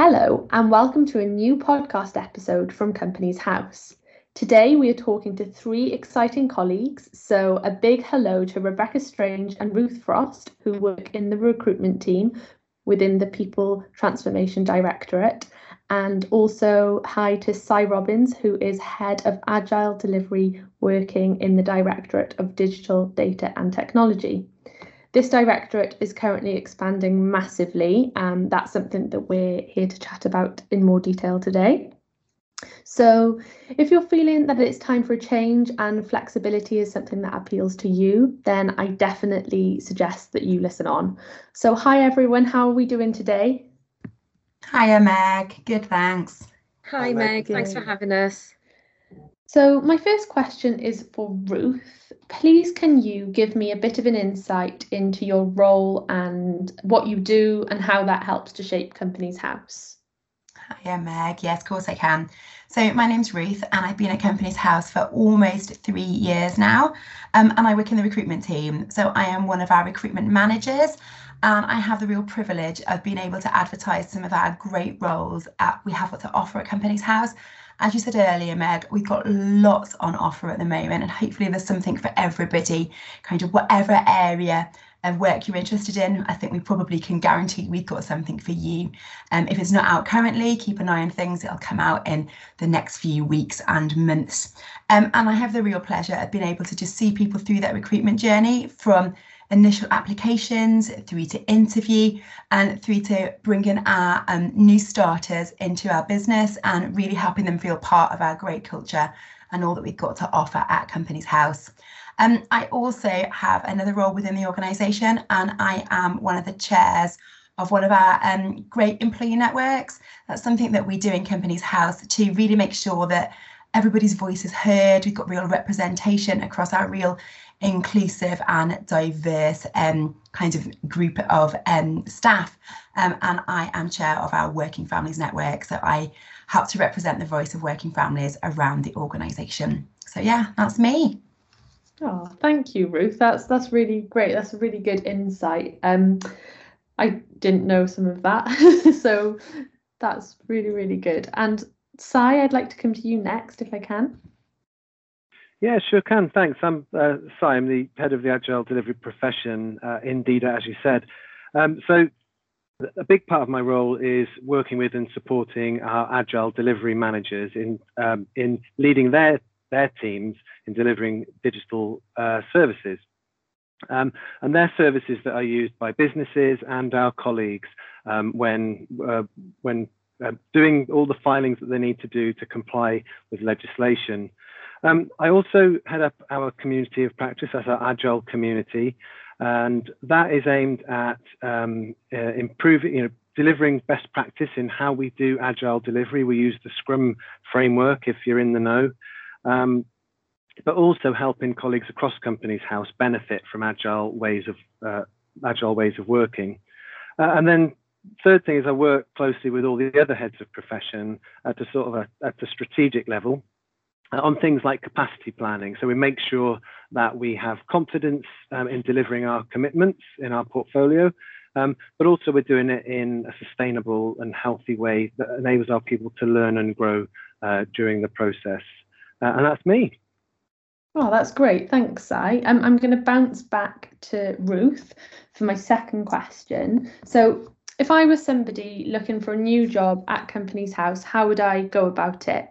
Hello, and welcome to a new podcast episode from Companies House. Today, we are talking to three exciting colleagues. So, a big hello to Rebecca Strange and Ruth Frost, who work in the recruitment team within the People Transformation Directorate. And also, hi to Cy Robbins, who is Head of Agile Delivery working in the Directorate of Digital Data and Technology. This directorate is currently expanding massively, and that's something that we're here to chat about in more detail today. So, if you're feeling that it's time for a change and flexibility is something that appeals to you, then I definitely suggest that you listen on. So, hi everyone, how are we doing today? Hiya, Meg. Good, thanks. Hi, Meg. Thanks for having us. So, my first question is for Ruth. Please, can you give me a bit of an insight into your role and what you do and how that helps to shape Companies House? Hiya, Meg. Yes, of course I can. So, my name's Ruth, and I've been at Companies House for almost three years now. Um, and I work in the recruitment team. So, I am one of our recruitment managers, and I have the real privilege of being able to advertise some of our great roles at, we have what to offer at Companies House as you said earlier, Meg, we've got lots on offer at the moment, and hopefully there's something for everybody, kind of whatever area of work you're interested in. I think we probably can guarantee we've got something for you. Um, if it's not out currently, keep an eye on things. It'll come out in the next few weeks and months. Um, and I have the real pleasure of being able to just see people through that recruitment journey from initial applications through to interview and through to bringing our um, new starters into our business and really helping them feel part of our great culture and all that we've got to offer at Companies House. Um, I also have another role within the organisation and I am one of the chairs of one of our um, great employee networks. That's something that we do in Companies House to really make sure that everybody's voice is heard. We've got real representation across our real inclusive and diverse um, kind of group of um, staff. Um, and I am chair of our Working Families Network. So I help to represent the voice of working families around the organisation. So yeah, that's me. Oh, thank you, Ruth. That's that's really great. That's a really good insight. Um, I didn't know some of that, so that's really really good. And Cy, I'd like to come to you next if I can. Yeah, sure can. Thanks. I'm uh, Cy. I'm the head of the Agile Delivery profession uh, Indeed, as you said. Um, so a big part of my role is working with and supporting our Agile delivery managers in um, in leading their their teams in delivering digital uh, services. Um, and they're services that are used by businesses and our colleagues um, when uh, when uh, doing all the filings that they need to do to comply with legislation. Um, I also head up our community of practice as our agile community, and that is aimed at um, uh, improving, you know, delivering best practice in how we do agile delivery. We use the Scrum framework, if you're in the know, um, but also helping colleagues across companies house benefit from agile ways of uh, agile ways of working. Uh, and then third thing is I work closely with all the other heads of profession at a sort of a, at a strategic level uh, on things like capacity planning. So we make sure that we have confidence um, in delivering our commitments in our portfolio, um, but also we're doing it in a sustainable and healthy way that enables our people to learn and grow uh, during the process. Uh, and that's me. Oh, that's great. Thanks, Cy. Um, I'm going to bounce back to Ruth for my second question. So, if I was somebody looking for a new job at Companies House, how would I go about it?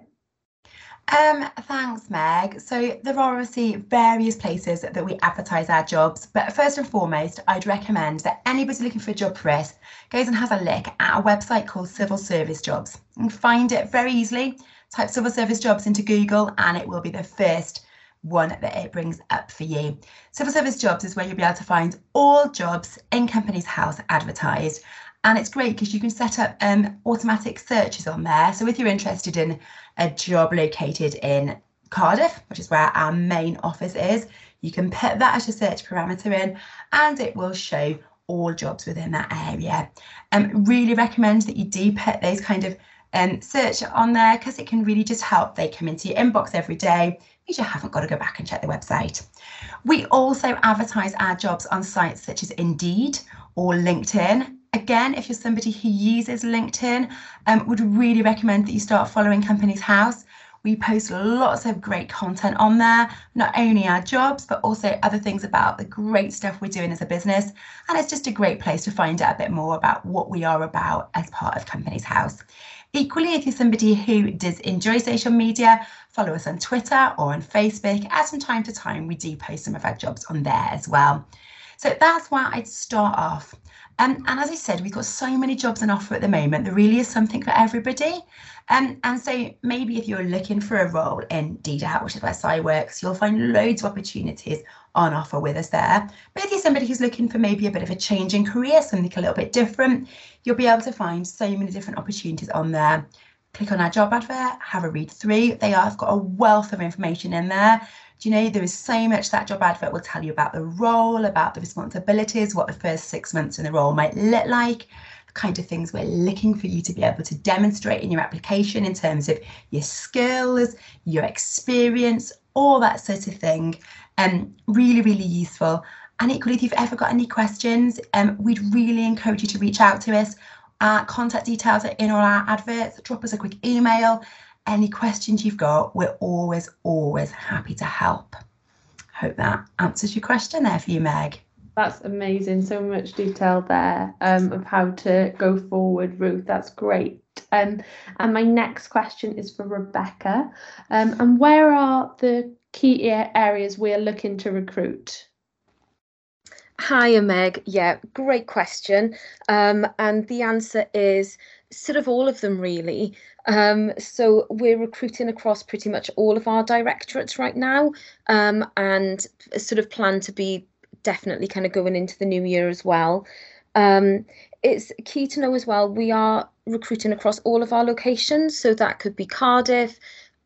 Um, thanks, Meg. So there are obviously various places that we advertise our jobs, but first and foremost, I'd recommend that anybody looking for a job for us goes and has a look at a website called Civil Service Jobs. You can find it very easily. Type Civil Service Jobs into Google and it will be the first one that it brings up for you. Civil Service Jobs is where you'll be able to find all jobs in Companies House advertised and it's great because you can set up um, automatic searches on there. So if you're interested in a job located in Cardiff, which is where our main office is, you can put that as your search parameter in and it will show all jobs within that area. Um, really recommend that you do put those kind of um, search on there because it can really just help. They come into your inbox every day. You just haven't got to go back and check the website. We also advertise our jobs on sites such as Indeed or LinkedIn again, if you're somebody who uses LinkedIn, um, would really recommend that you start following Companies House. We post lots of great content on there, not only our jobs, but also other things about the great stuff we're doing as a business. And it's just a great place to find out a bit more about what we are about as part of Companies House. Equally, if you're somebody who does enjoy social media, follow us on Twitter or on Facebook, as from time to time we do post some of our jobs on there as well. So that's why I'd start off. Um, and as I said, we've got so many jobs on offer at the moment. There really is something for everybody. Um, and so maybe if you're looking for a role in DDAT, which is where Cy works, you'll find loads of opportunities on offer with us there. But if you're somebody who's looking for maybe a bit of a change in career, something a little bit different, you'll be able to find so many different opportunities on there. Click on our job advert, have a read through. They have got a wealth of information in there. Do you know there is so much that job advert will tell you about the role, about the responsibilities, what the first six months in the role might look like, the kind of things we're looking for you to be able to demonstrate in your application in terms of your skills, your experience, all that sort of thing. Um, really, really useful. And equally, if you've ever got any questions, um, we'd really encourage you to reach out to us. Our contact details are in all our adverts. Drop us a quick email. Any questions you've got, we're always, always happy to help. Hope that answers your question there for you, Meg. That's amazing. So much detail there um, of how to go forward, Ruth. That's great. Um, and my next question is for Rebecca. Um, and where are the key areas we're looking to recruit? Hi, Meg. Yeah, great question. Um, and the answer is sort of all of them, really. Um, so we're recruiting across pretty much all of our directorates right now um, and sort of plan to be definitely kind of going into the new year as well. Um, it's key to know as well, we are recruiting across all of our locations. So that could be Cardiff,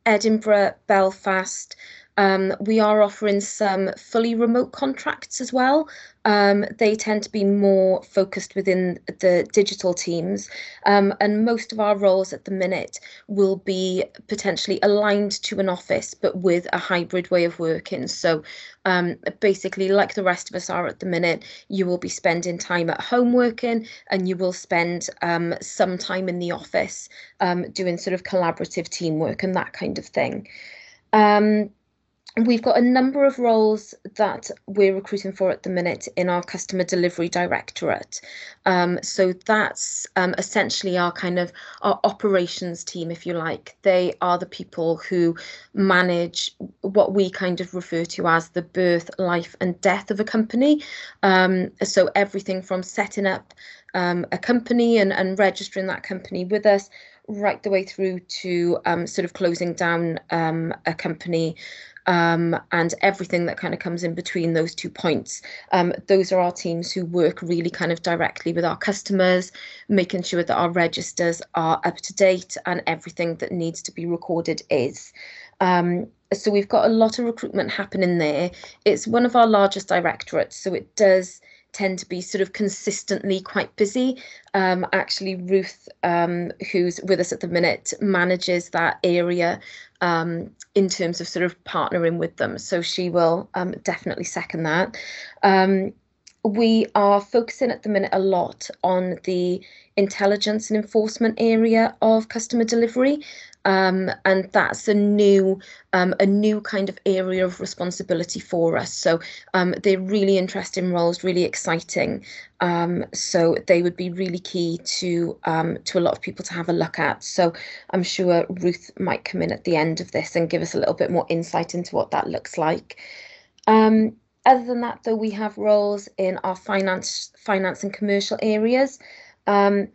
Edinburgh, Belfast, um, we are offering some fully remote contracts as well. Um, they tend to be more focused within the digital teams, um, and most of our roles at the minute will be potentially aligned to an office but with a hybrid way of working. So, um, basically, like the rest of us are at the minute, you will be spending time at home working and you will spend um, some time in the office um, doing sort of collaborative teamwork and that kind of thing. Um, we've got a number of roles that we're recruiting for at the minute in our customer delivery directorate. Um, so that's um, essentially our kind of our operations team, if you like. They are the people who manage what we kind of refer to as the birth, life, and death of a company. Um, so everything from setting up um, a company and, and registering that company with us right the way through to um, sort of closing down um, a company um, and everything that kind of comes in between those two points. Um, those are our teams who work really kind of directly with our customers, making sure that our registers are up to date and everything that needs to be recorded is. Um, so we've got a lot of recruitment happening there. It's one of our largest directorates, so it does tend to be sort of consistently quite busy. Um, actually, Ruth, um, who's with us at the minute, manages that area um, in terms of sort of partnering with them. So she will um, definitely second that. Um, we are focusing at the minute a lot on the intelligence and enforcement area of customer delivery um, and that's a new um, a new kind of area of responsibility for us. So um, they're really interesting roles, really exciting. Um, so they would be really key to um, to a lot of people to have a look at. So I'm sure Ruth might come in at the end of this and give us a little bit more insight into what that looks like. Um, other than that, though, we have roles in our finance, finance and commercial areas. Um,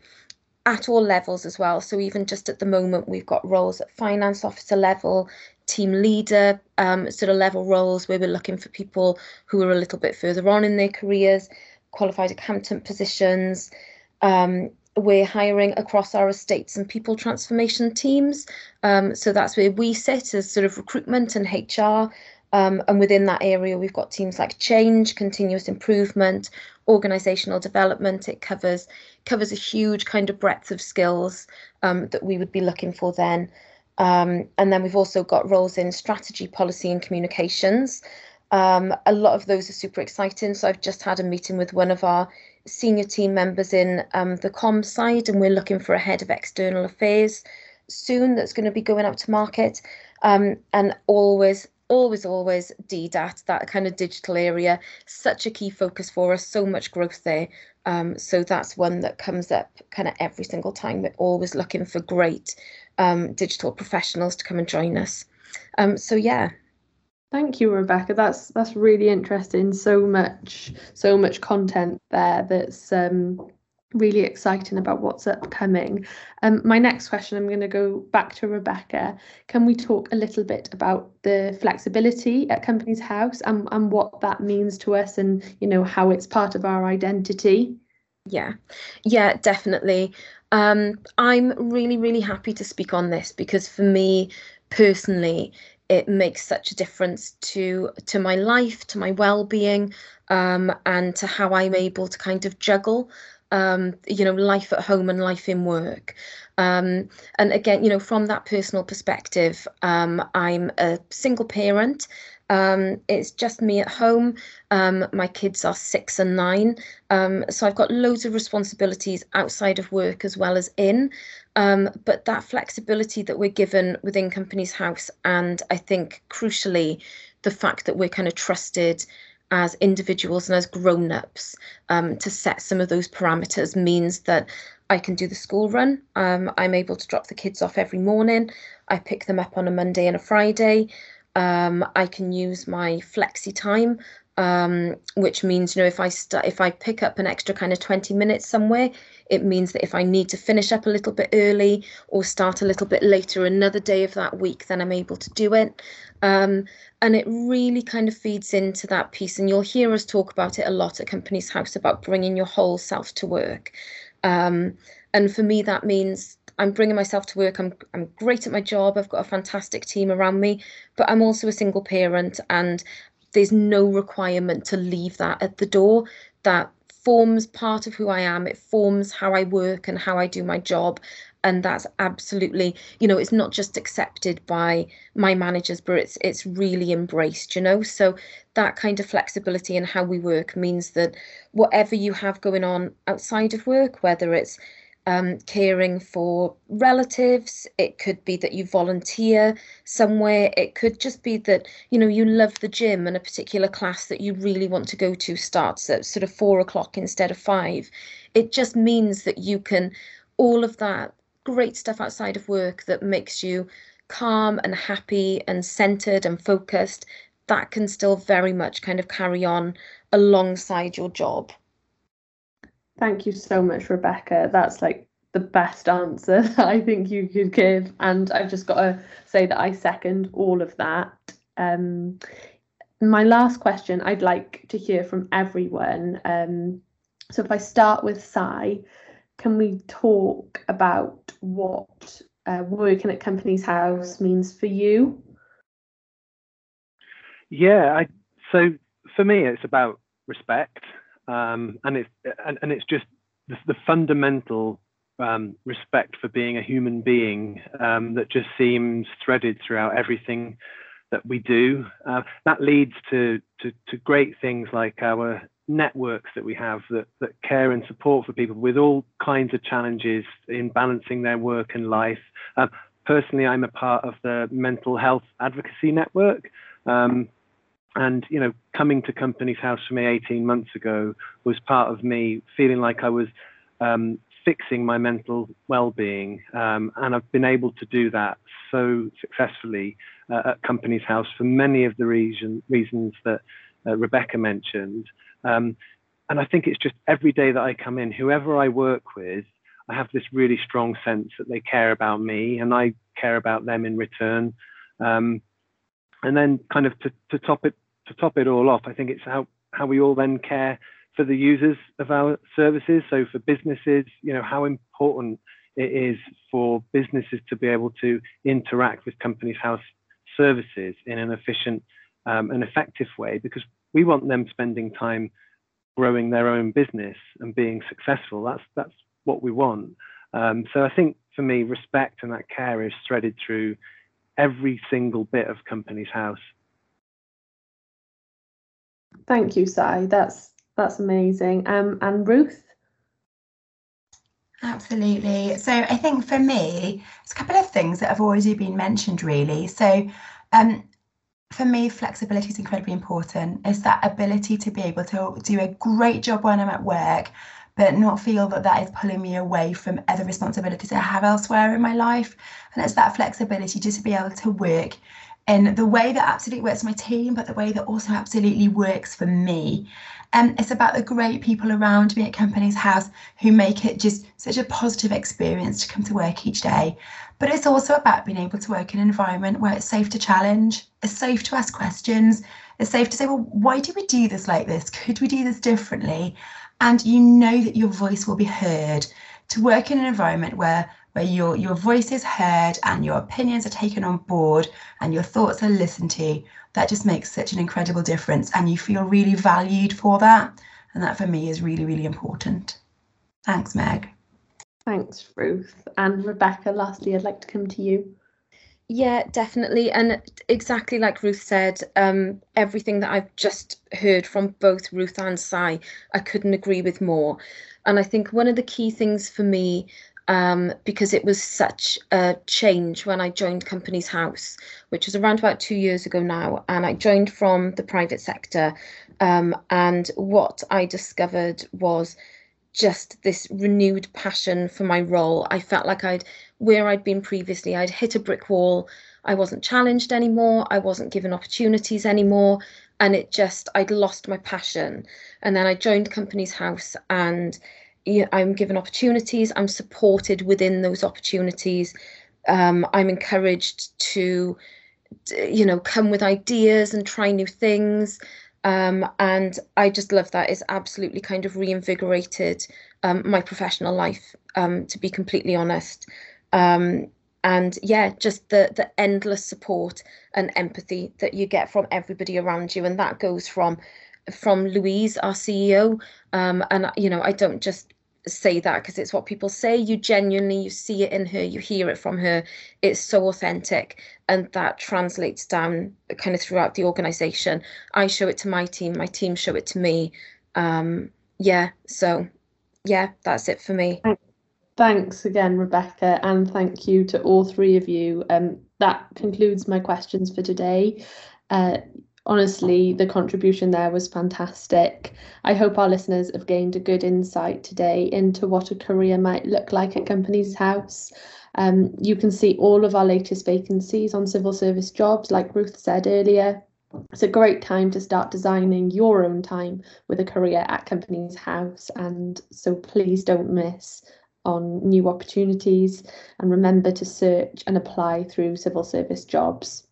at all levels as well. So even just at the moment, we've got roles at finance officer level, team leader um, sort of level roles where we're looking for people who are a little bit further on in their careers, qualified accountant positions. Um, we're hiring across our estates and people transformation teams. Um, so that's where we sit as sort of recruitment and HR. Um, and within that area, we've got teams like change, continuous improvement, organizational development. It covers covers a huge kind of breadth of skills um, that we would be looking for then. Um, and then we've also got roles in strategy, policy, and communications. Um, a lot of those are super exciting. So I've just had a meeting with one of our senior team members in um, the com side, and we're looking for a head of external affairs soon that's going to be going out to market. Um, and always, always, always DDAT, that kind of digital area, such a key focus for us, so much growth there. Um, so that's one that comes up kind of every single time. We're always looking for great um, digital professionals to come and join us. Um, so yeah. Thank you, Rebecca. That's that's really interesting. So much, so much content there. That's um, really exciting about what's upcoming. Um, my next question, I'm going to go back to Rebecca. Can we talk a little bit about the flexibility at Companies House and, and what that means to us and, you know, how it's part of our identity? Yeah, yeah, definitely. Um, I'm really, really happy to speak on this because for me personally, it makes such a difference to to my life, to my well-being, um, and to how I'm able to kind of juggle um, you know, life at home and life in work. Um, and again, you know, from that personal perspective, um, I'm a single parent. Um, it's just me at home. Um, my kids are six and nine. Um, so I've got loads of responsibilities outside of work as well as in. Um, but that flexibility that we're given within Companies House, and I think crucially, the fact that we're kind of trusted as individuals and as grown-ups um, to set some of those parameters means that I can do the school run. Um, I'm able to drop the kids off every morning. I pick them up on a Monday and a Friday. Um, I can use my flexi time, um, which means you know if I if I pick up an extra kind of 20 minutes somewhere, it means that if I need to finish up a little bit early or start a little bit later another day of that week, then I'm able to do it. Um, and it really kind of feeds into that piece. And you'll hear us talk about it a lot at Companies House about bringing your whole self to work. Um, and for me, that means I'm bringing myself to work. I'm I'm great at my job. I've got a fantastic team around me, but I'm also a single parent, and there's no requirement to leave that at the door. That forms part of who I am. It forms how I work and how I do my job and that's absolutely you know it's not just accepted by my managers but it's it's really embraced you know so that kind of flexibility in how we work means that whatever you have going on outside of work whether it's um, caring for relatives. It could be that you volunteer somewhere. It could just be that you know you love the gym and a particular class that you really want to go to starts at sort of four o'clock instead of five. It just means that you can all of that great stuff outside of work that makes you calm and happy and centered and focused, that can still very much kind of carry on alongside your job. Thank you so much, Rebecca. That's like the best answer that I think you could give. And I've just got to say that I second all of that. Um, my last question I'd like to hear from everyone. Um, so if I start with Cy, can we talk about what uh, working at Companies House means for you? Yeah, I, so for me, it's about respect, um, and it's and, and, it's just the, the fundamental um, respect for being a human being um, that just seems threaded throughout everything that we do. Uh, that leads to, to, to great things like our networks that we have that, that care and support for people with all kinds of challenges in balancing their work and life. Um, personally, I'm a part of the Mental Health Advocacy Network. Um, and you know, coming to Companies House for me 18 months ago was part of me feeling like I was um, fixing my mental well-being, um, and I've been able to do that so successfully uh, at Companies House for many of the reason, reasons that uh, Rebecca mentioned. Um, and I think it's just every day that I come in, whoever I work with, I have this really strong sense that they care about me and I care about them in return. Um, and then kind of to, to top it to top it all off, I think it's how how we all then care for the users of our services. So for businesses, you know, how important it is for businesses to be able to interact with companies' house services in an efficient um, and effective way because we want them spending time growing their own business and being successful. That's that's what we want. Um, so I think for me, respect and that care is threaded through every single bit of Companies House. Thank you, Cy. That's That's amazing. Um, and Ruth? Absolutely. So I think for me, it's a couple of things that have already been mentioned, really. So um, for me, flexibility is incredibly important. It's that ability to be able to do a great job when I'm at work, but not feel that that is pulling me away from other responsibilities I have elsewhere in my life. And it's that flexibility just to be able to work in the way that absolutely works for my team, but the way that also absolutely works for me. And um, it's about the great people around me at Companies House who make it just such a positive experience to come to work each day. But it's also about being able to work in an environment where it's safe to challenge, it's safe to ask questions, it's safe to say, well, why do we do this like this? Could we do this differently? And you know that your voice will be heard. To work in an environment where where your your voice is heard and your opinions are taken on board and your thoughts are listened to that just makes such an incredible difference and you feel really valued for that. And that for me is really really important. Thanks meg. Thanks ruth. And rebecca lastly i'd like to come to you. Yeah definitely. And exactly like ruth said um, everything that i've just heard from both ruth and Cy i couldn't agree with more. And i think one of the key things for me um, because it was such a change when I joined Companies House, which was around about two years ago now. And I joined from the private sector. Um, and what I discovered was just this renewed passion for my role. I felt like I'd, where I'd been previously, I'd hit a brick wall. I wasn't challenged anymore. I wasn't given opportunities anymore. And it just, I'd lost my passion. And then I joined Companies House and I'm given opportunities, I'm supported within those opportunities. Um, I'm encouraged to, you know, come with ideas and try new things. Um, and I just love that. It's absolutely kind of reinvigorated um, my professional life, um, to be completely honest. Um, and yeah, just the the endless support and empathy that you get from everybody around you, and that goes from from Louise, our CEO, um, and you know, I don't just say that because it's what people say. You genuinely you see it in her you hear it from her. It's so authentic and that translates down kind of throughout the organization. I show it to my team my team show it to me. Um yeah so yeah that's it for me. Thanks again rebecca and thank you to all three of you. Um that concludes my questions for today. Uh, honestly, the contribution there was fantastic. I hope our listeners have gained a good insight today into what a career might look like at Companies House. Um, you can see all of our latest vacancies on civil service jobs, like Ruth said earlier. It's a great time to start designing your own time with a career at Companies House, and so please don't miss on new opportunities and remember to search and apply through civil service jobs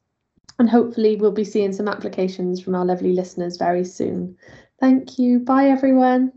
and hopefully we'll be seeing some applications from our lovely listeners very soon. Thank you. Bye, everyone.